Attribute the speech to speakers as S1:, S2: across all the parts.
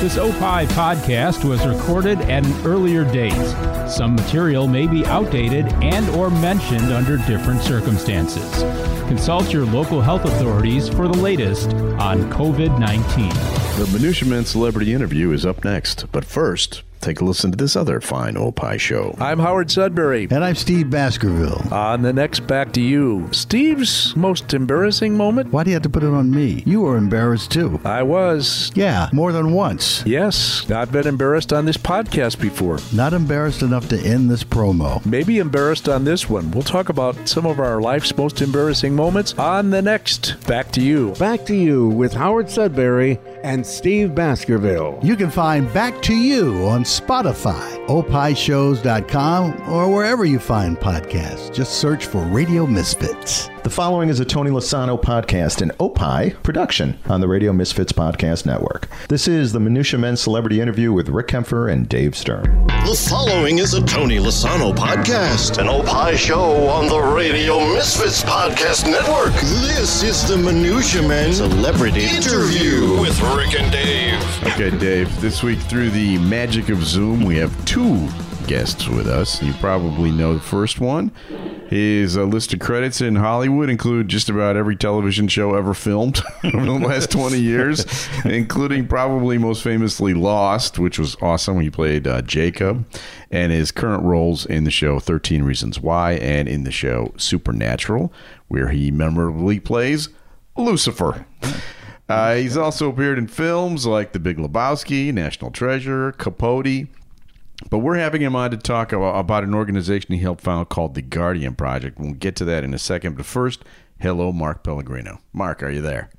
S1: This OPI podcast was recorded at an earlier date. Some material may be outdated and or mentioned under different circumstances. Consult your local health authorities for the latest on COVID-19.
S2: The Minutia Men celebrity interview is up next, but first, take a listen to this other fine Opie show.
S3: I'm Howard Sudbury.
S4: And I'm Steve Baskerville.
S3: On the next Back to You, Steve's most embarrassing moment?
S4: Why do you have to put it on me? You were embarrassed too.
S3: I was.
S4: Yeah, more than once.
S3: Yes, I've been embarrassed on this podcast before.
S4: Not embarrassed enough to end this promo.
S3: Maybe embarrassed on this one. We'll talk about some of our life's most embarrassing moments on the next Back to You.
S5: Back to You with Howard Sudbury and Steve Baskerville.
S4: You can find Back to You on Spotify, opishows.com, or wherever you find podcasts. Just search for Radio Misfits.
S6: The following is a Tony Lasano podcast and Opie production on the Radio Misfits Podcast Network. This is the Minutia Men celebrity interview with Rick Kaempfer and Dave Stern.
S7: The following is a Tony Lasano podcast, an Opie show on the Radio Misfits Podcast Network. This is the Minutia Men celebrity interview with Rick and Dave.
S2: Okay, Dave, this week through the magic of Zoom, we have two guests with us. You probably know the first one. His uh, list of credits in Hollywood include just about every television show ever filmed over the last 20 years, including probably most famously Lost, which was awesome. He played uh, Jacob, and his current roles in the show 13 Reasons Why and in the show Supernatural, where he memorably plays Lucifer. Uh, he's also appeared in films like The Big Lebowski, National Treasure, Capote. But we're having him on to talk about an organization he helped found called the Guardian Project. We'll get to that in a second. But first, hello, Mark Pellegrino. Mark, are you there?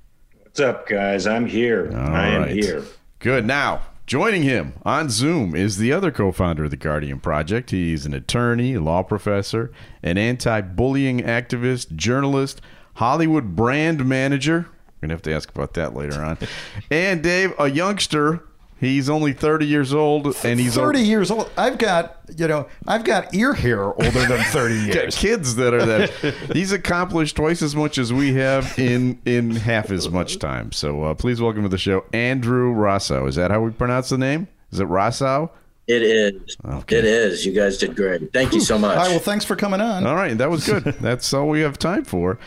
S8: What's up, guys? I'm here.
S2: All
S8: I am here.
S2: Good. Now, joining him on Zoom is the other co founder of the Guardian Project. He's an attorney, law professor, an anti bullying activist, journalist, Hollywood brand manager. We're going to have to ask about that later on. And Dave, a youngster. He's only 30 years old, and he's
S9: 30 years old. I've got, you know, I've got ear hair older than 30
S2: got
S9: years.
S2: kids that are that. He's accomplished twice as much as we have in in half as much time. So uh, please welcome to the show, Andrew Rossow. Is that how we pronounce the name? Is it Rossow?
S10: It is.
S2: Okay.
S10: It is. You guys did great. Thank you so much.
S9: All right, well, thanks for coming on.
S2: All right, that was good. That's all we have time for.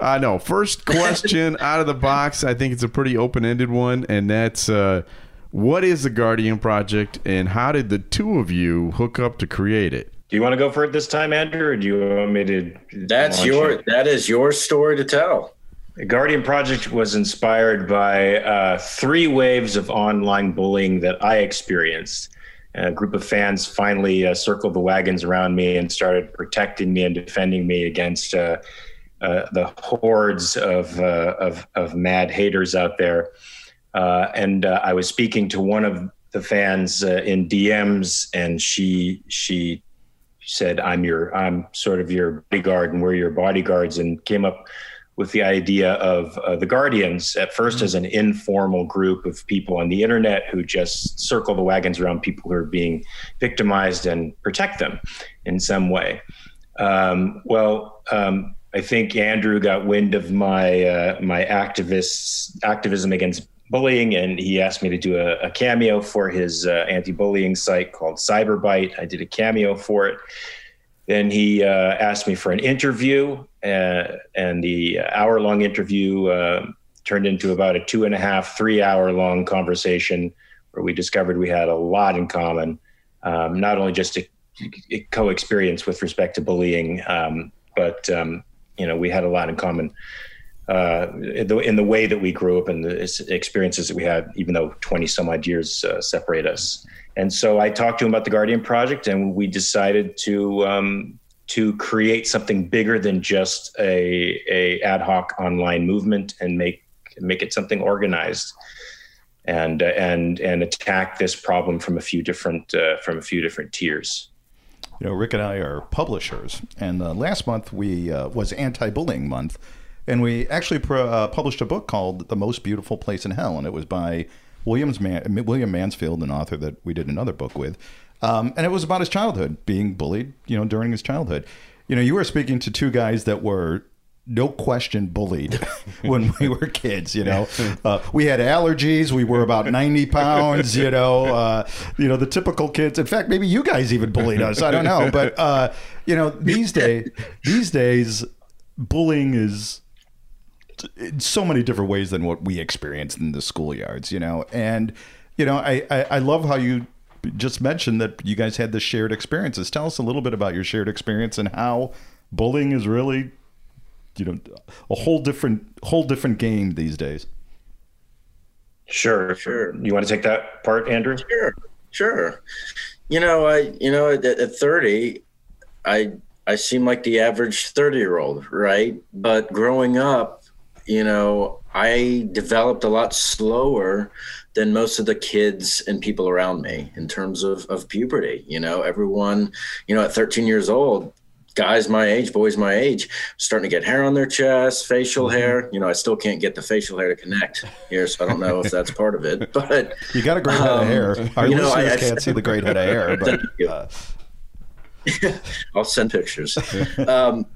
S2: Uh, no, first question out of the box. I think it's a pretty open ended one, and that's uh, what is the Guardian Project, and how did the two of you hook up to create it?
S8: Do you want to go for it this time, Andrew, or do you want me to?
S10: That's your.
S8: it?
S10: That is your story to tell.
S8: The Guardian Project was inspired by uh, three waves of online bullying that I experienced. A group of fans finally uh, circled the wagons around me and started protecting me and defending me against uh, uh, the hordes of, uh, of, of mad haters out there. Uh, and uh, I was speaking to one of the fans uh, in DMs, and she she said, "I'm your I'm sort of your bodyguard, and we're your bodyguards," and came up with the idea of uh, the Guardians at first as an informal group of people on the internet who just circle the wagons around people who are being victimized and protect them in some way. Um, well, um, I think Andrew got wind of my uh, my activists activism against bullying, and he asked me to do a, a cameo for his uh, anti-bullying site called Cyberbite. I did a cameo for it. Then he uh, asked me for an interview, uh, and the hour-long interview uh, turned into about a two and a half, three-hour-long conversation where we discovered we had a lot in common, um, not only just a, a co-experience with respect to bullying, um, but um, you know we had a lot in common uh, in, the, in the way that we grew up and the experiences that we had, even though 20 some odd years uh, separate us. And so I talked to him about the Guardian Project, and we decided to um, to create something bigger than just a, a ad hoc online movement and make make it something organized and uh, and and attack this problem from a few different uh, from a few different tiers.
S9: You know, Rick and I are publishers, and uh, last month we uh, was anti-bullying month, and we actually pro- uh, published a book called "The Most Beautiful Place in Hell," and it was by Williams Man- William Mansfield, an author that we did another book with, um, and it was about his childhood, being bullied, you know, during his childhood. You know, you were speaking to two guys that were no question bullied when we were kids. You know, uh, we had allergies. We were about ninety pounds. You know, uh, you know the typical kids. In fact, maybe you guys even bullied us. I don't know, but uh, you know, these days, these days, bullying is in so many different ways than what we experienced in the schoolyards. You know, and you know, I, I, I love how you just mentioned that you guys had the shared experiences. Tell us a little bit about your shared experience and how bullying is really, you know, a whole different whole different game these days.
S8: Sure, sure. You want to take that part, Andrew?
S10: Sure, sure. You know, I you know at, at thirty, I I seem like the average thirty year old, right? But growing up, you know, I developed a lot slower than most of the kids and people around me in terms of, of puberty. You know, everyone, you know, at 13 years old, guys my age, boys my age, starting to get hair on their chest, facial
S9: Mm-hmm.
S10: hair. You know, I still can't get the facial hair to connect here, so I don't know if that's part of it. But
S9: You got a great head of
S10: um,
S9: hair. Our
S10: you know,
S9: listeners
S10: I- I-
S9: can't see the great head of hair, but uh,
S10: I'll send pictures. Um,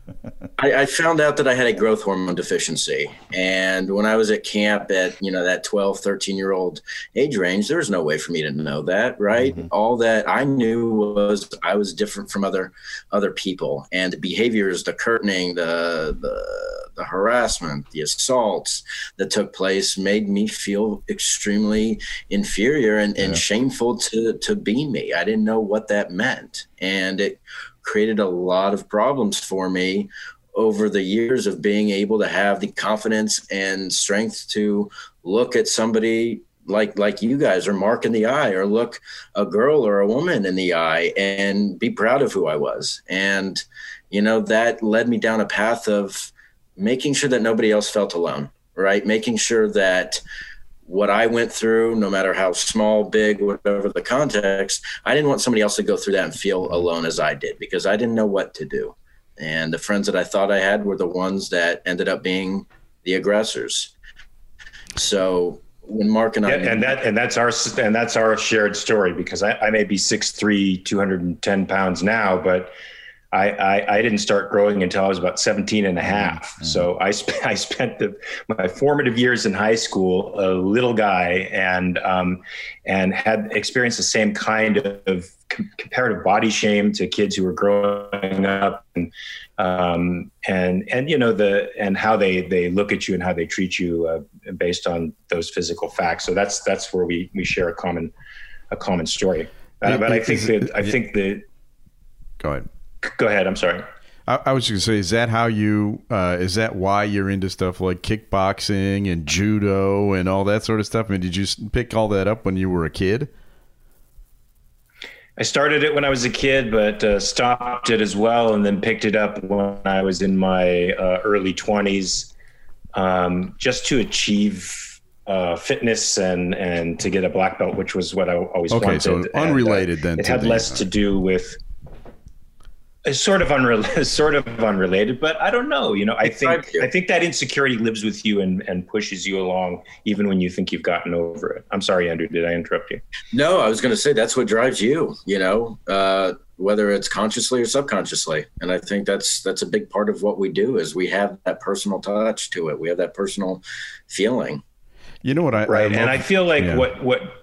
S10: I, I found out that I had a growth hormone deficiency. And when I was at camp at, you know, that 12, 13 year old age range, there was no way for me to know that, right? All that I knew was I was different from other other people. And the behaviors, the curtaining, the the, the harassment, the assaults that took place made me feel extremely inferior and, and shameful to to be me. I didn't know what that meant. And it created a lot of problems for me over the years of being able to have the confidence and strength to look at somebody like like you guys or mark in the eye or look a girl or a woman in the eye and be proud of who I was. And you know that led me down a path of making sure that nobody else felt alone, right? Making sure that what I went through, no matter how small, big, whatever the context, I didn't want somebody else to go through that and feel alone as I did because I didn't know what to do. And the friends that I thought I had were the ones that ended up being the aggressors. So when Mark and I,
S8: Yeah, and that and that's our and that's our shared story because I, I may be 6'3", 210 pounds now, but I, I, I didn't start growing until I was about 17 and a half. So I, sp- I spent the, my formative years in high school, a little guy, and um, and had experienced the same kind of com- comparative body shame to kids who were growing up, and um, and and you know the and how they they look at you and how they treat you uh, based on those physical facts. So that's that's where we we share a common a common story. Uh, but I think that I think that.
S2: Go ahead.
S8: Go ahead. I'm sorry.
S2: I, I was just gonna say, is that how you? Uh, is that why you're into stuff like kickboxing and judo and all that sort of stuff? I mean, did you pick all that up when you were a kid?
S8: I started it when I was a kid, but uh, stopped it as well, and then picked it up when I was in my uh, early 20s, um, just to achieve uh, fitness and and to get a black belt, which was what I always
S2: Okay,
S8: wanted.
S2: so
S8: And, uh,
S2: unrelated then
S8: It
S2: to
S8: had
S2: the-
S8: less to do with. It's sort of unrelated, sort of unrelated, but I don't know. You know, I think I think that insecurity lives with you and, and pushes you along, even when you think you've gotten over it. I'm sorry, Andrew. Did I interrupt you?
S10: No, I was going to say that's what drives you. You know, uh, whether it's consciously or subconsciously, and I think that's that's a big part of what we do is we have that personal touch to it. We have that personal feeling.
S2: You know what I
S8: right, and I feel like
S2: yeah.
S8: what what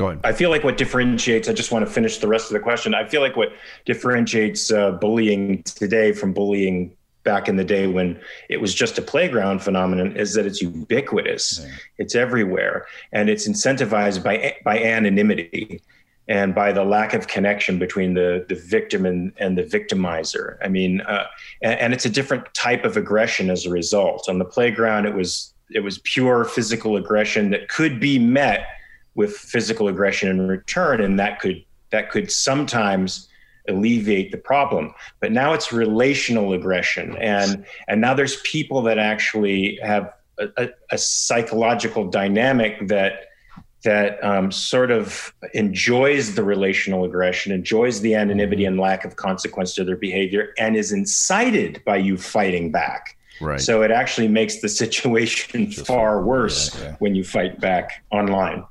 S2: Go ahead.
S8: I feel like what differentiates. I just want to finish the rest of the question. I feel like what differentiates uh, bullying today from bullying back in the day when it was just a playground phenomenon is that it's ubiquitous. It's everywhere, and it's incentivized by by anonymity and by the lack of connection between the the victim and, and the victimizer. I mean, uh, and, and it's a different type of aggression as a result. On the playground, it was it was pure physical aggression that could be met with physical aggression in return, and that could that could sometimes alleviate the problem. But now it's relational aggression, and and now there's people that actually have a, a, a psychological dynamic that that um, sort of enjoys the relational aggression, enjoys the anonymity and lack of consequence to their behavior, and is incited by you fighting back.
S2: Right.
S8: So it actually makes the situation far worse when you fight back online.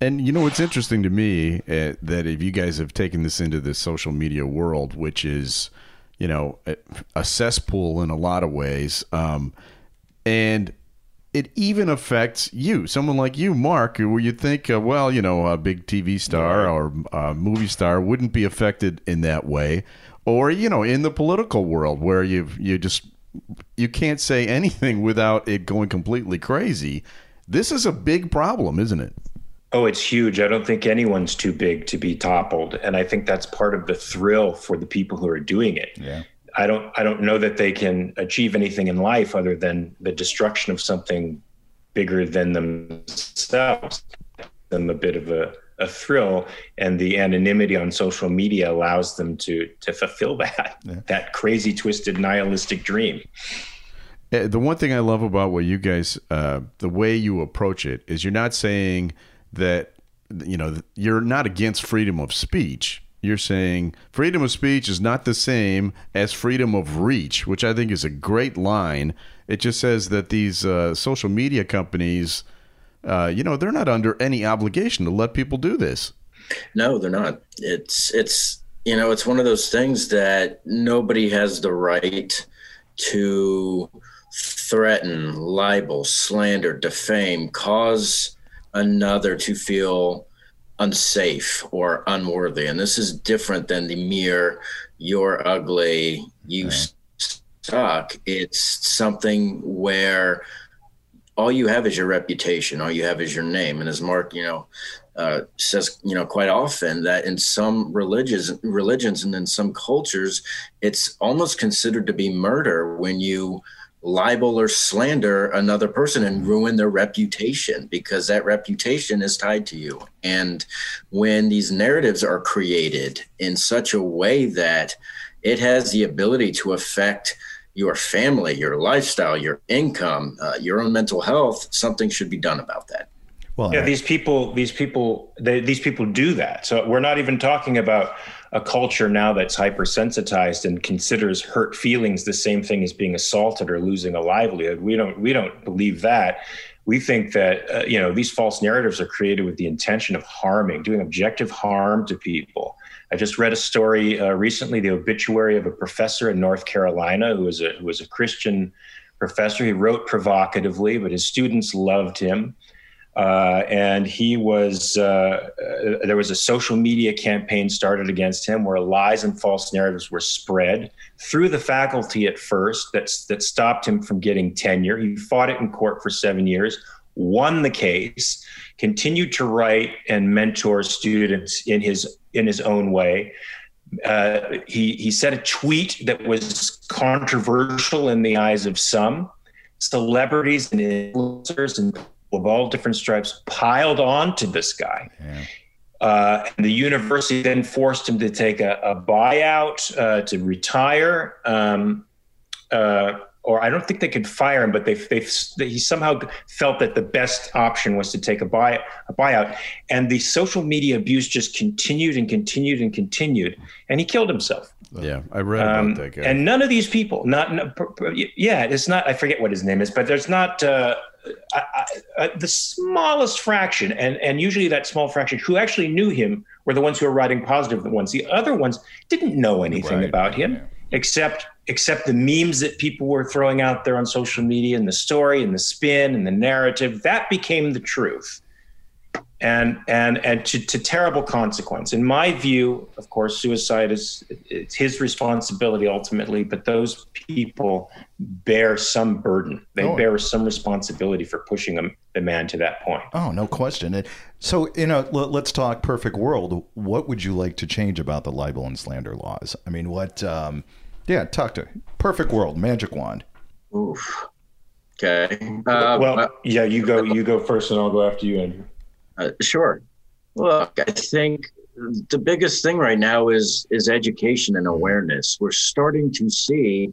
S2: And you know what's interesting to me uh, that if you guys have taken this into the social media world, which is, you know, a, a cesspool in a lot of ways. Um, and it even affects you, someone like you, Mark, where you think, uh, well, you know, a big TV star or a movie star wouldn't be affected in that way, or you know, in the political world where you you just you can't say anything without it going completely crazy. This is a big problem, isn't it?
S8: Oh, it's huge. I don't think anyone's too big to be toppled, and I think that's part of the thrill for the people who are doing it.
S9: Yeah.
S8: I don't I don't know that they can achieve anything in life other than the destruction of something bigger than themselves. Them a bit of a, a thrill, and the anonymity on social media allows them to to fulfill that
S2: Yeah.
S8: that crazy, twisted, nihilistic dream.
S2: Uh, The one thing I love about what you guys, uh, the way you approach it, is you're not saying that, you know, you're not against freedom of speech. You're saying freedom of speech is not the same as freedom of reach, which I think is a great line. It just says that these uh, social media companies, uh, you know, they're not under any obligation to let people do this.
S10: No, they're not. It's it's you know it's one of those things that nobody has the right to threaten, libel, slander, defame, cause another to feel unsafe or unworthy. And this is different than the mere "you're ugly, you suck." It's something where all you have is your reputation all you have is your name. And as mark you know uh, says you know quite often that in some religions religions and in some cultures it's almost considered to be murder when you libel or slander another person and ruin their reputation because that reputation is tied to you. And when these narratives are created in such a way that it has the ability to affect your family, your lifestyle, your income, uh, your own mental health, something should be done about that.
S9: Well,
S8: yeah, these people, these people, they, these people do that. So we're not even talking about a culture now that's hypersensitized and considers hurt feelings the same thing as being assaulted or losing a livelihood. We don't, we don't believe that. We think that uh, you know these false narratives are created with the intention of harming, doing objective harm to people. I just read a story uh, recently, the obituary of a professor in North Carolina who was a who was a Christian professor. He wrote provocatively, but his students loved him. Uh, and he was uh, uh, there was a social media campaign started against him where lies and false narratives were spread through the faculty at first that's that stopped him from getting tenure he fought it in court for seven years won the case continued to write and mentor students in his in his own way uh, he he said a tweet that was controversial in the eyes of some celebrities and influencers and of all different stripes piled on to this guy. Uh, and the university then forced him to take a, a buyout uh, to retire. Um, uh, or I don't think they could fire him, but they they he somehow felt that the best option was to take a buy a buyout, and the social media abuse just continued and continued and continued, and he killed himself.
S2: Yeah, I read
S8: Um,
S2: about that guy.
S8: and none of these people, not no, pr- pr- yeah, it's not. I forget what his name is, but there's not uh, I, I, uh, the smallest fraction, and and usually that small fraction who actually knew him were the ones who were writing positive ones. The other ones didn't know anything about him except except the memes that people were throwing out there on social media and the story and the spin and the narrative. That became the truth and and and to, to terrible consequence. In my view, of course, suicide is it's his responsibility ultimately, but those people bear some burden. They
S9: Oh.
S8: bear some responsibility for pushing a, the man to that point.
S9: Oh, no question. And so, you know, l- let's talk perfect world. What would you like to change about the libel and slander laws? I mean, what? Um, yeah, talk to perfect world, magic wand.
S10: Oof. Okay. Uh,
S8: well, yeah, you go you go first, and I'll go after you, Andrew.
S10: Uh, sure. Look, I think the biggest thing right now is is education and awareness. We're starting to see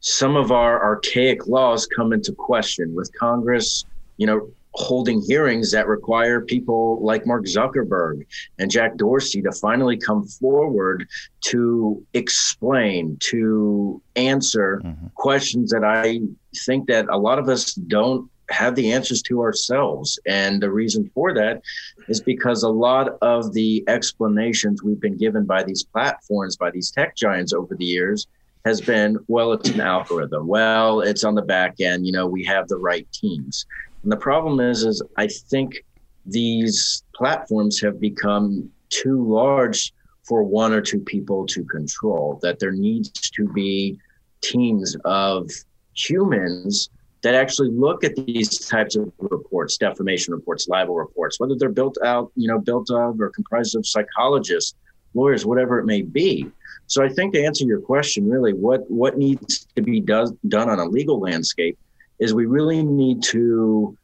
S10: some of our archaic laws come into question with Congress, you know, holding hearings that require people like Mark Zuckerberg and Jack Dorsey to finally come forward to explain, to answer questions that I think that a lot of us don't have the answers to ourselves. And the reason for that is because a lot of the explanations we've been given by these platforms, by these tech giants over the years, has been, well, it's an algorithm. Well, it's on the back end. You know, we have the right teams. And the problem is, is I think these platforms have become too large for one or two people to control. That there needs to be teams of humans that actually look at these types of reports, defamation reports, libel reports, whether they're built out, you know, built of or comprised of psychologists, lawyers, whatever it may be. So I think to answer your question, really, what what needs to be does, done on a legal landscape is we really need to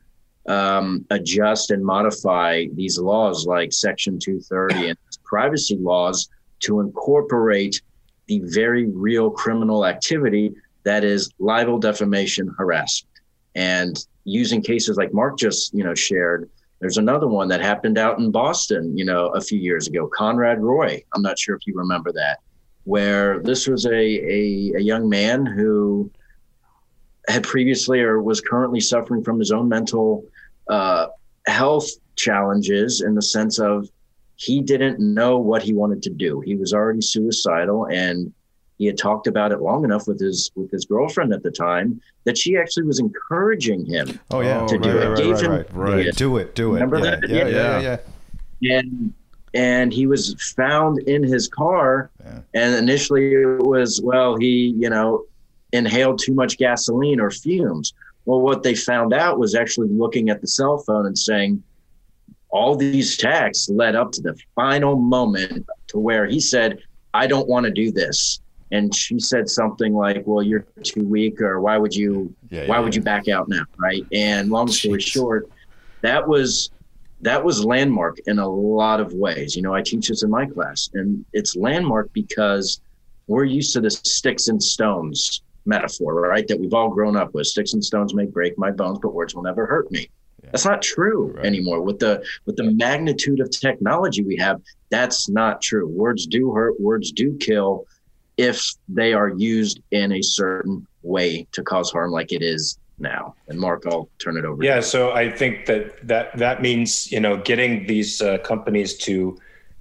S10: um, adjust and modify these laws like Section 230 and privacy laws to incorporate the very real criminal activity that is libel, defamation, harassment. And using cases like Mark just, you know, shared, there's another one that happened out in Boston, you know, a few years ago, Conrad Roy. I'm not sure if you remember that, where this was a, a, a young man who had previously or was currently suffering from his own mental uh, health challenges in the sense of he didn't know what he wanted to do. He was already suicidal and he had talked about it long enough with his with his girlfriend at the time that she actually was encouraging him.
S9: Oh yeah,
S10: to
S9: right,
S10: do
S9: right,
S10: it.
S9: right,
S10: Gave
S9: right,
S10: him
S9: right, right.
S10: it.
S9: Do it, do it.
S10: Remember
S9: yeah,
S10: that?
S9: Yeah, yeah,
S10: Yeah.
S9: yeah, yeah.
S10: and and he was found in his car and initially it was well he you know inhaled too much gasoline or fumes well what they found out was actually looking at the cell phone and saying all these texts led up to the final moment to where he said i don't want to do this and she said something like well you're too weak or why would you
S9: Yeah,
S10: why
S9: yeah,
S10: would you back out now right and long story short that was that was landmark in a lot of ways. You know, I teach this in my class, and it's landmark because we're used to the sticks and stones metaphor, right? That we've all grown up with. Sticks and stones may break my bones, but words will never hurt me. That's not true anymore. With the with the magnitude of technology we have, that's not true. Words do hurt, words do kill if they are used in a certain way to cause harm like it is now. And Mark, I'll turn it over. to
S8: Yeah, so I think that that that means you know getting these uh, companies to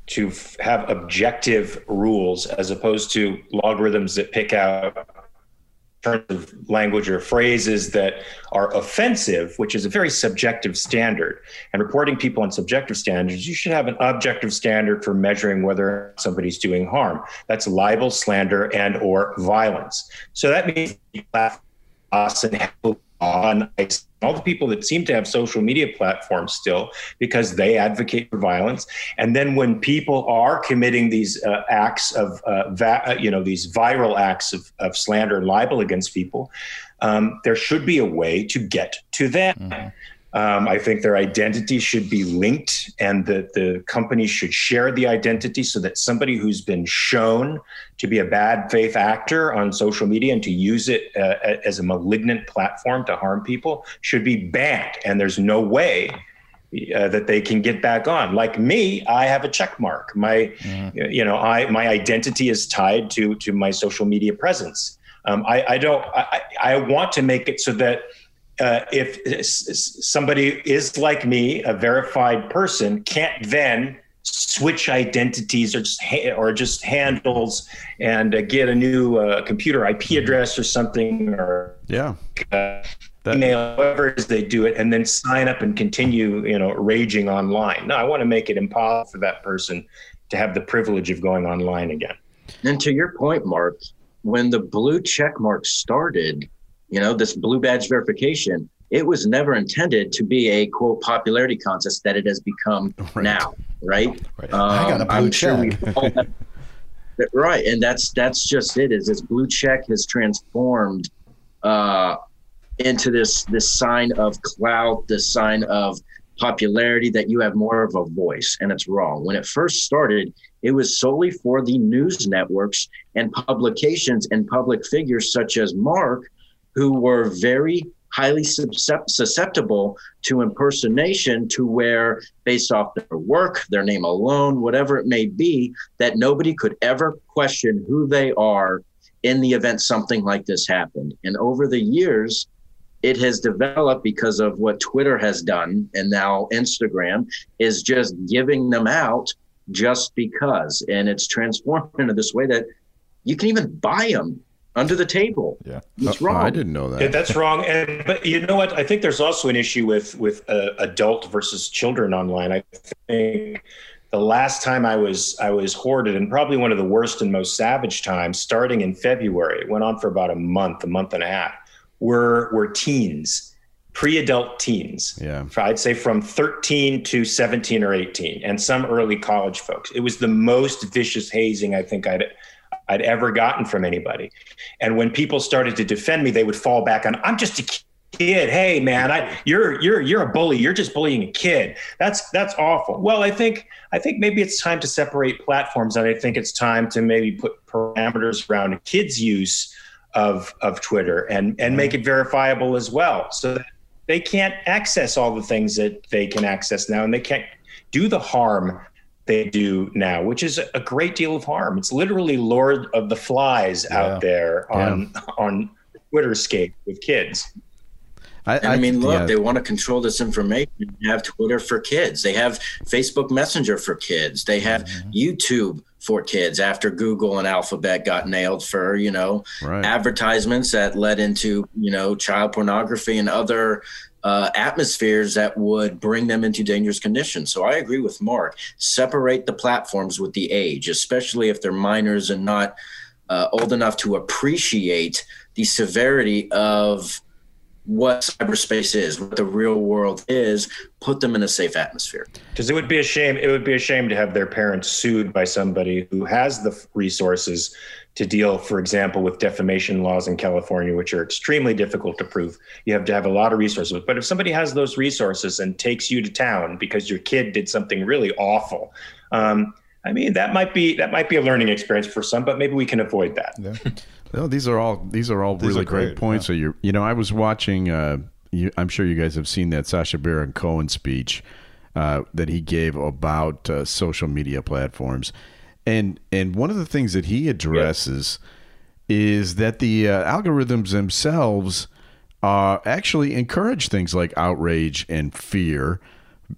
S8: to f- have objective rules as opposed to logarithms that pick out terms of language or phrases that are offensive, which is a very subjective standard. And reporting people on subjective standards, you should have an objective standard for measuring whether somebody's doing harm. That's libel, slander, and or violence. So that means us and on all the people that seem to have social media platforms still because they advocate for violence. And then when people are committing these uh, acts of uh, va- uh, you know these viral acts of, of slander and libel against people um, there should be a way to get to them um, I think their identity should be linked, and that the companies should share the identity so that somebody who's been shown to be a bad faith actor on social media and to use it uh, as a malignant platform to harm people should be banned. And there's no way uh, that they can get back on. Like me, I have a check mark. My, you know, I my identity is tied to to my social media presence. Um, I, I don't. I, I want to make it so that uh, if s- s- somebody is like me, a verified person, can't then switch identities or just ha- or just handles and uh, get a new uh, computer IP address or something or
S2: Yeah.
S8: uh, email, however it is they do it, and then sign up and continue, you know, raging online. No, I want to make it impossible for that person to have the privilege of going online again.
S10: And to your point, Mark, when the blue check mark started, you know, this blue badge verification, it was never intended to be a quote popularity contest that it has become now, right?
S9: I got a blue
S10: I'm
S9: check.
S10: have- right, and that's that's just it. Is this blue check has transformed uh, into this this sign of clout, this sign of popularity that you have more of a voice, and it's wrong. When it first started, it was solely for the news networks and publications and public figures such as Mark, who were very highly susceptible to impersonation to where based off their work their name alone whatever it may be that nobody could ever question who they are in the event something like this happened and over the years it has developed because of what Twitter has done and now Instagram is just giving them out just because. And it's transformed into this way that you can even buy them under the table.
S9: Yeah,
S10: that's
S2: Oh,
S10: wrong.
S2: I didn't know that.
S8: Yeah, that's wrong. And but you know what? I think there's also an issue with with uh, adult versus children online. I think the last time I was I was hoarded, and probably one of the worst and most savage times, starting in February, it went on for about a month, a month and a half. Were were teens, pre-adult teens.
S2: Yeah.
S8: I'd say from 13 to 17 or 18, and some early college folks. It was the most vicious hazing I think I'd I'd ever gotten from anybody. And when people started to defend me, they would fall back on, I'm just a kid. Hey man, I you're you're you're a bully. You're just bullying a kid. That's that's awful. Well, I think I think maybe it's time to separate platforms and I think it's time to maybe put parameters around kids' use of of Twitter and and make it verifiable as well. So that they can't access all the things that they can access now and they can't do the harm they do now, which is a great deal of harm. It's literally Lord of the Flies out there on on Twitterscape with kids.
S10: And I, mean, look, they want to control this information. They have Twitter for kids. They have Facebook Messenger for kids. They have YouTube for kids after Google and Alphabet got nailed for, you know,
S2: Right.
S10: advertisements that led into, you know, child pornography and other uh, atmospheres that would bring them into dangerous conditions. So I agree with Mark. Separate the platforms with the age, especially if they're minors and not uh, old enough to appreciate the severity of what cyberspace is, what the real world is, put them in a safe atmosphere.
S8: Because it would be a shame. It would be a shame to have their parents sued by somebody who has the resources to deal, for example, with defamation laws in California, which are extremely difficult to prove. You have to have a lot of resources. But if somebody has those resources and takes you to town because your kid did something really awful, um, I mean, that might be that might be a learning experience for some. But maybe we can avoid that.
S2: No, these are all these are all
S9: These
S2: really
S9: are
S2: great,
S9: great,
S2: points. So you you know, I was watching. Uh, you, I'm sure you guys have seen that Sacha Baron Cohen speech uh, that he gave about uh, social media platforms, and and one of the things that he addresses is that the uh, algorithms themselves uh, actually encourage things like outrage and fear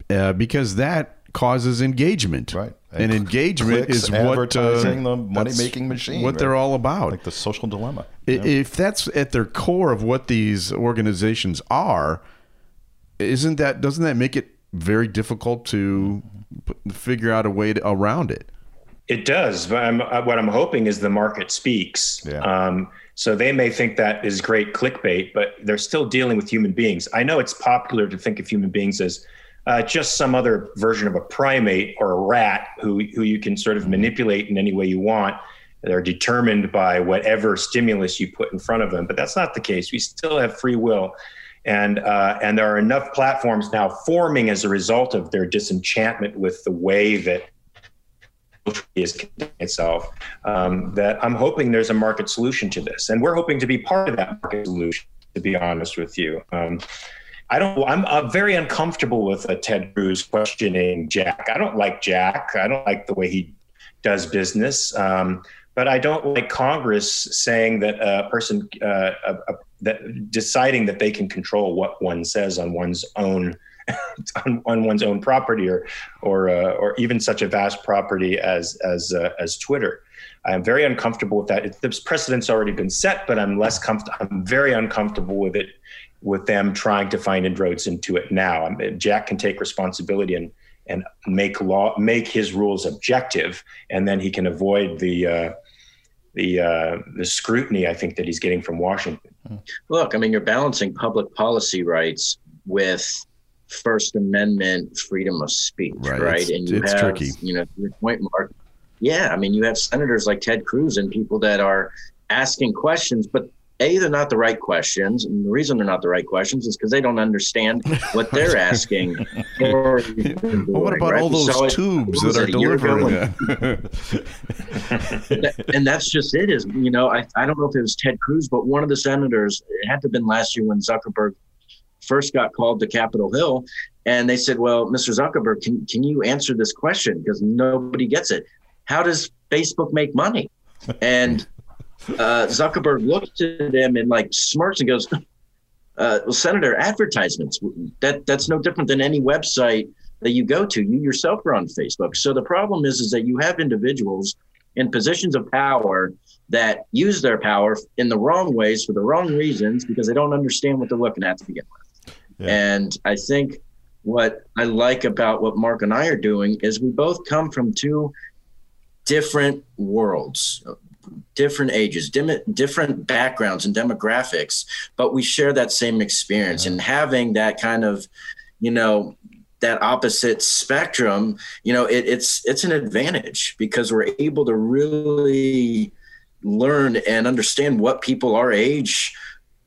S2: uh, because that causes engagement.
S9: Right.
S2: And,
S9: And
S2: engagement
S9: clicks,
S2: is what uh,
S9: advertising, the money-making machine,
S2: What they're all about.
S9: like the social dilemma.
S2: I-
S9: Yeah.
S2: If that's at their core of what these organizations are, isn't that doesn't that make it very difficult to p- figure out a way to, around it?
S8: It does, but I'm, uh, what I'm hoping is the market speaks.
S9: Yeah.
S8: Um, so they may think that is great clickbait, but they're still dealing with human beings. I know it's popular to think of human beings as uh, just some other version of a primate or a rat who who you can sort of manipulate in any way you want. They're determined by whatever stimulus you put in front of them, but that's not the case. We still have free will, and uh, and there are enough platforms now forming as a result of their disenchantment with the way that is itself. Um, that I'm hoping there's a market solution to this, and we're hoping to be part of that market solution. To be honest with you, um, I don't. I'm very uncomfortable with uh, Ted Cruz questioning Jack. I don't like Jack. I don't like the way he does business. Um, but I don't like Congress saying that a person uh, a, a, that deciding that they can control what one says on one's own on, on one's own property or or uh, or even such a vast property as as uh, as Twitter. I'm very uncomfortable with that. This precedent's already been set, but I'm less comfortable. I'm very uncomfortable with it, with them trying to find inroads into it now. I Jack can take responsibility and and make law, make his rules objective, and then he can avoid the uh, the uh, the scrutiny I think that he's getting from Washington.
S10: Look, I mean, you're balancing public policy rights with First Amendment freedom of speech,
S2: Right,
S10: right? and you
S2: it's
S10: have,
S2: tricky.
S10: you know, your point, Mark. Yeah, I mean, you have senators like Ted Cruz and people that are asking questions, but a they're not the right questions, and the reason they're not the right questions is because they don't understand what they're asking. or
S2: Well, what about
S10: right?
S2: all those tubes that are
S10: it, a year ago
S2: delivering that?
S10: and that's just it is you know I, I don't know if it was ted cruz but one of the senators it had to have been last year when zuckerberg first got called to capitol hill and they said well mr zuckerberg can, can you answer this question? Because nobody gets it. How does facebook make money? And uh, zuckerberg looked at him and like smirks and goes uh, well, senator advertisements that that's no different than any website that you go to. You yourself are on facebook. So the problem is is that you have individuals in positions of power that use their power in the wrong ways for the wrong reasons because they don't understand what they're looking at to begin with. And I think what I like about what Mark and I are doing is we both come from two different worlds, different ages, dim- different backgrounds and demographics, but we share that same experience. And having that kind of, you know, that opposite spectrum, you know, it, it's it's an advantage because we're able to really learn and understand what people our age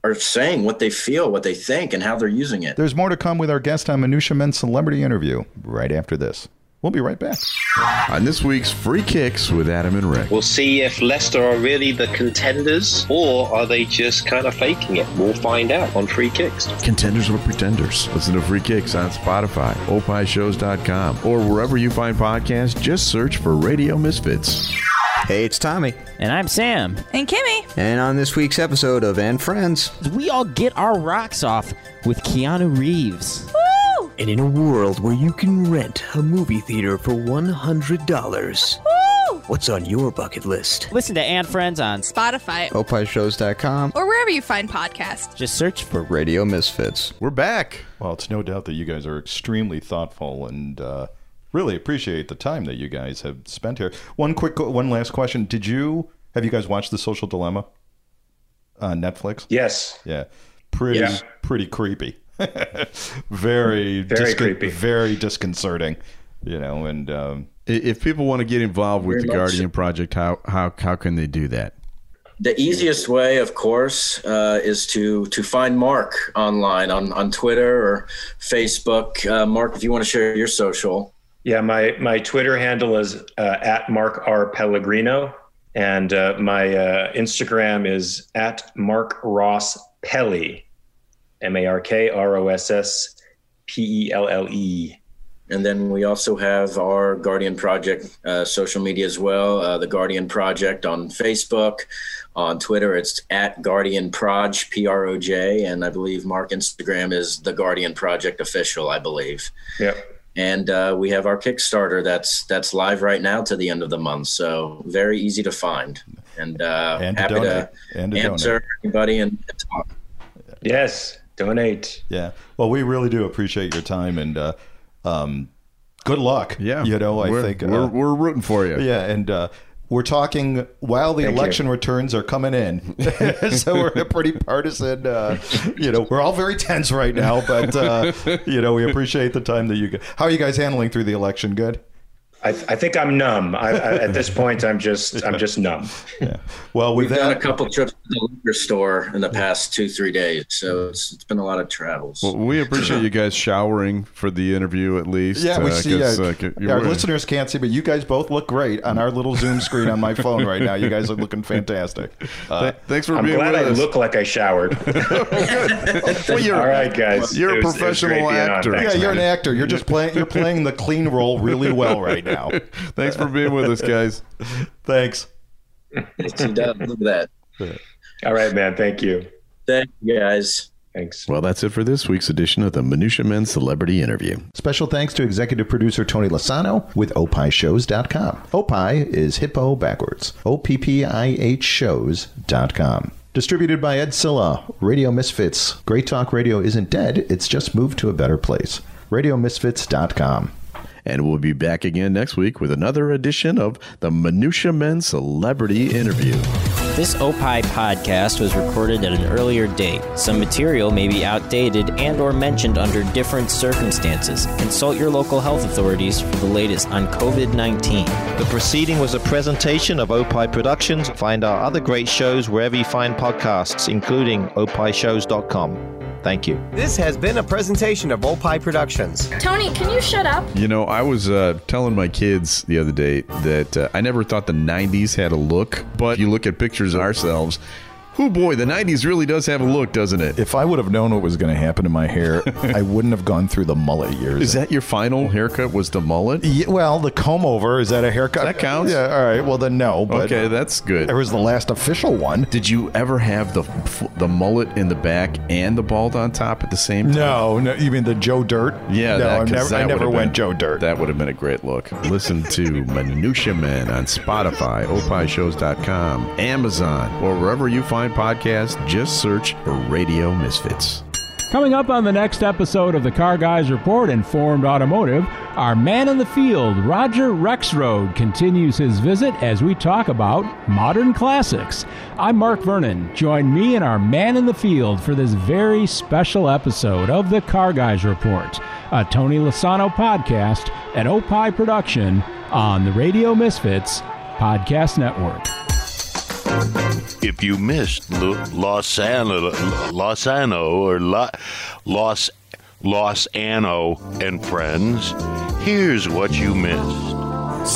S10: are saying, what they feel, what they think, and how they're using it.
S9: There's more to come with our guest on Minutia Men Celebrity Interview right after this. We'll be right back.
S2: On this week's Free Kicks with Adam and Rick.
S11: We'll see if Leicester are really the contenders or are they just kind of faking it. We'll find out on Free Kicks.
S2: Contenders or pretenders. Listen to Free Kicks on Spotify, opishows.com, or wherever you find podcasts. Just search for Radio Misfits.
S12: Hey, it's Tommy.
S13: And I'm Sam.
S14: And Kimmy.
S12: And on this week's episode of And Friends,
S13: we all get our rocks off with Keanu Reeves.
S14: Woo!
S15: And in a world where you can rent a movie theater for $100,
S14: Woo!
S15: what's on your bucket list?
S13: Listen to And Friends on
S14: Spotify,
S12: opishows.com,
S14: or wherever you find podcasts.
S13: Just search for
S12: Radio Misfits.
S2: We're back.
S9: Well, it's no doubt that you guys are extremely thoughtful and uh, really appreciate the time that you guys have spent here. One quick, one last question: Did you have you guys watched The Social Dilemma on Netflix?
S8: Yes.
S9: Yeah, pretty
S8: Yeah.
S9: pretty creepy. very
S8: Very creepy.
S9: very disconcerting. You know, and um,
S2: If people want to get involved with the
S10: much
S2: Guardian Project, how, how, how can they do that?
S10: The easiest way, of course, uh, is to to find Mark online on on Twitter or Facebook. Uh, Mark, if you want to share your social,
S8: Yeah, my my Twitter handle is uh, at Mark R Pellegrino, and uh, my uh, Instagram is at Mark Ross Pelly, M A R K R O S S P E L L E.
S10: and then we also have our Guardian Project uh, social media as well. Uh, the Guardian Project on Facebook, on Twitter, it's at Guardian Proj P R O J, and I believe Mark Instagram is the Guardian Project official. I believe.
S8: Yep.
S10: And uh, we have our Kickstarter that's that's live right now to the end of the month. So very easy to find, and, uh,
S9: And to
S10: happy
S9: donate.
S10: to
S9: And to
S10: answer
S9: donate.
S10: anybody and, and talk.
S8: Yes, donate.
S9: Yeah. Well, we really do appreciate your time and uh, um, good luck.
S2: Yeah.
S9: You know, I
S2: we're,
S9: think
S2: we're,
S9: uh,
S2: we're rooting for you.
S9: yeah, and uh, we're talking while the
S8: Thank
S9: election
S8: you.
S9: returns are coming in, so we're in a pretty partisan. Uh, you know, we're all very tense right now, but uh, you know, we appreciate the time that you. Get. How are you guys handling through the election? Good.
S8: I, I think I'm numb. I, I, at this point, I'm just I'm just numb.
S9: Yeah. Well,
S10: We've done a couple trips to the liquor store in the past two three days, so it's, it's been a lot of travels.
S2: Well, we appreciate you guys showering for the interview at least.
S9: yeah, we
S2: uh,
S9: see.
S2: 'cause,
S9: Uh,
S2: uh, you're
S9: our
S2: wearing-
S9: listeners can't see, but you guys both look great on our little Zoom screen on my phone right now. You guys are looking fantastic. Uh,
S2: Th- Thanks for
S8: I'm
S2: being
S8: glad
S2: with
S8: I
S2: us.
S8: look like I showered.
S2: Well, you're,
S8: All right, guys.
S2: You're a
S8: was- it was
S2: professional
S8: great being
S2: actor.
S8: Thanks,
S9: yeah, you're an actor. You're just playing. You're playing the clean role really well right now.
S2: Thanks for being with us, guys.
S9: Thanks.
S10: Yes, he does. Look at that.
S8: All right, man. Thank you.
S10: Thank you guys.
S8: Thanks.
S2: Well, that's it for this week's edition of the Minutia Men Celebrity Interview.
S6: Special thanks to executive producer Tony Lasano with opishows.com. Opie is hippo backwards. O-P-P-I-H shows.com. Distributed by Ed Silla, Radio Misfits. Great Talk Radio isn't dead, it's just moved to a better place. RadioMisfits.com.
S2: And we'll be back again next week with another edition of the Minutia Men Celebrity Interview.
S13: This Opie podcast was recorded at an earlier date. Some material may be outdated and or mentioned under different circumstances. Consult your local health authorities for the latest on COVID-19.
S16: The proceeding was a presentation of Opie Productions. Find our other great shows wherever you find podcasts, including opishows.com. Thank you.
S17: This has been a presentation of Opie Productions.
S14: Tony, can you shut up?
S2: You know, I was uh, telling my kids the other day that uh, I never thought the 90s had a look, but you look at pictures of ourselves Oh boy, the '90s really does have a look, doesn't it?
S9: If I would have known what was going to happen to my hair, I wouldn't have gone through the mullet years.
S2: Is that your final haircut? Was the mullet?
S9: Yeah, well, the comb over is that a haircut?
S2: That counts?
S9: Yeah. All right. Well, then no. But
S2: Okay, that's good.
S9: It was the last official one.
S2: Did you ever have the the mullet in the back and the bald on top at the same time?
S9: No, no. You mean the Joe Dirt?
S2: Yeah,
S9: no.
S2: that,
S9: I
S2: 'cause
S9: never,
S2: that
S9: I never
S2: would've
S9: went
S2: been-
S9: Joe Dirt.
S2: That would have been a great look. Listen to Minutia Men on Spotify, opishows.com, Amazon, or wherever you find podcasts. Just search for Radio Misfits.
S1: Coming up on the next episode of the Car Guys Report Informed Automotive, our man in the field, Roger Rexroad, continues his visit as we talk about modern classics. I'm Mark Vernon. Join me and our man in the field for this very special episode of the Car Guys Report, a Tony Lasano podcast and Opie production on the Radio Misfits Podcast Network.
S18: If you missed Lo- Los Ano, Los Ano or La, Los Los Ano and friends, here's what you missed.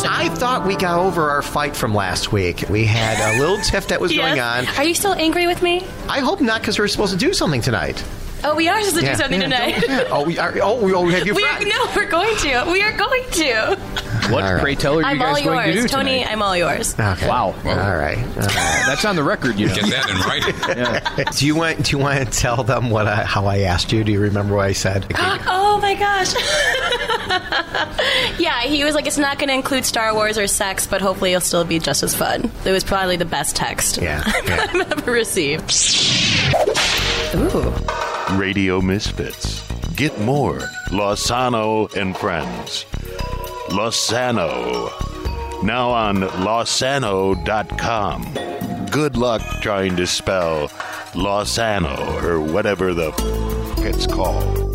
S17: I thought we got over our fight from last week. We had a little tiff that was
S14: Yes.
S17: going on.
S14: Are you still angry with me?
S17: I hope not, because we're supposed to do something tonight.
S14: Oh, we are supposed to
S17: Yeah,
S14: do something
S17: yeah,
S14: tonight.
S17: yeah. Oh, we are. Oh, we, oh, we have you.
S14: We are, no, we're going to. We are going to.
S19: What,
S17: All right.
S19: pray tell, are you
S14: I'm
S19: guys
S14: all
S19: going to do
S14: yours, Tony.
S19: tonight?
S14: I'm all yours.
S17: Okay.
S19: Wow.
S17: All right. All right.
S19: That's on the record, you know.
S20: Get that in writing.
S17: do you want? Do you want to tell them what I, how I asked you? Do you remember what I said?
S14: oh my gosh. yeah, he was like, it's not going to include Star Wars or sex, but hopefully it'll still be just as fun. It was probably the best text
S17: Yeah. yeah.
S14: I've ever received. Ooh.
S18: Radio Misfits. Get more Losano and friends. Losano. Now on losano.com. Good luck trying to spell Losano or whatever the f- it's called.